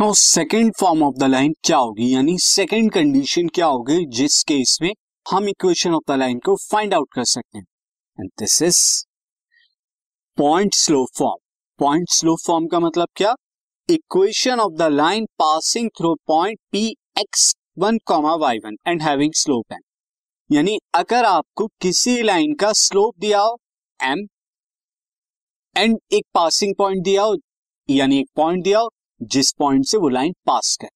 Now second form of the line क्या होगी? यानी सेकेंड कंडीशन क्या होगी? जिस केस में हम इक्वेशन ऑफ़ द लाइन को फाइंड आउट कर सकते हैं। And this is point slope form point slope form का मतलब क्या? Equation of the line passing through point P x one comma y one and having slope M यानी अगर आपको किसी लाइन का स्लोप दिया हो एम एंड एक पासिंग पॉइंट दिया हो, यानी एक पॉइंट दिया हो जिस पॉइंट से वो लाइन पास करे,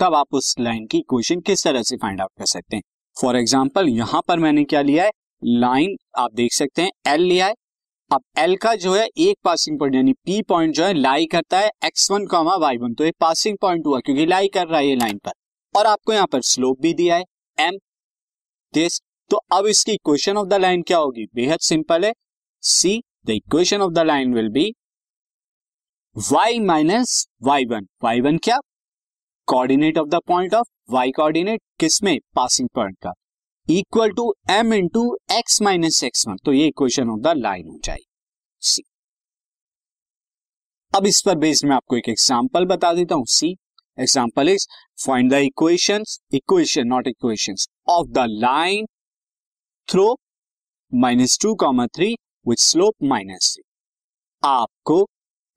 तब आप उस लाइन की इक्वेशन किस तरह से फाइंड आउट कर सकते हैं? फॉर एग्ज़ाम्पल यहाँ पर मैंने क्या लिया है? लाइन आप देख सकते हैं एल लिया है। अब एल का जो है, एक पासिंग पॉइंट यानी पी पॉइंट जो है लाई करता है x one comma y one तो ये पासिंग पॉइंट हुआ, क्योंकि लाई कर रहा है ये लाइन पर। और आपको यहाँ पर स्लोप भी दिया है एम दिस तो अब इसकी इक्वेशन ऑफ़ द लाइन क्या होगी? बेहद सिंपल है। See the equation of the line will be y minus y one y one क्या? Coordinate of the point of y coordinate किसमें? पासिंग पॉइंट का। Equal to m into x minus x one तो ये equation of the line हो जाएगी। सी अब इस पर बेस्ड मैं आपको एक एग्जांपल बता देता हूँ। See example is find the equations equation not equations of the line through minus two comma three with slope minus three आपको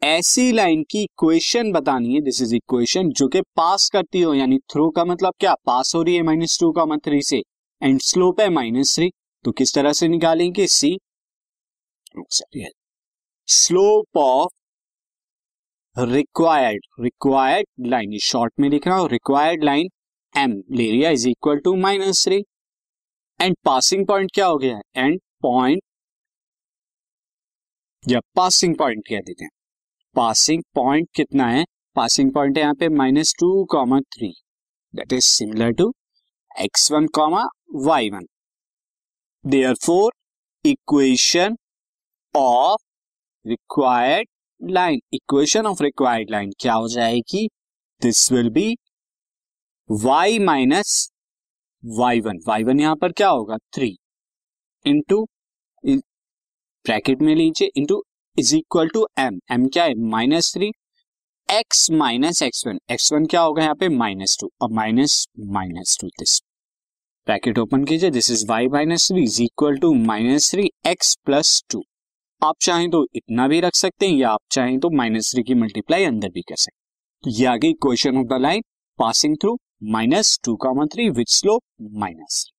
ऐसी लाइन की इक्वेशन बतानी है दिस इज़ इक्वेशन जो कि पास करती हो, यानी थ्रो का मतलब क्या? पास हो रही है माइनस टू का थ्री से एंड स्लोप है माइनस थ्री तो किस तरह से निकालेंगे? See slope of required required line short में लिख रहा हूँ रिक्वायर्ड लाइन एम ले लिया is equal to minus three and passing point क्या हो गया? एंड पॉइंट या पासिंग पॉइंट कह देते हैं। पासिंग पॉइंट कितना है? पासिंग पॉइंट है यहाँ पे minus two comma three that is similar to x one comma y one therefore equation of required line equation of required line क्या हो जाएगी? This will be y minus y one y one यहाँ पर क्या होगा? Three into bracket में लीजिए into is equal to M M क्या है? Minus three x minus x one x one क्या होगा यहाँ पे? माइनस टू और minus minus two this bracket open कीजिए. This is y minus three is equal to minus three x plus two आप चाहें तो इतना भी रख सकते हैं, या आप चाहें तो माइनस थ्री की मल्टीप्लाई अंदर भी कर सकते हैं। ये आगे question of the line passing through minus two comma three with slope minus three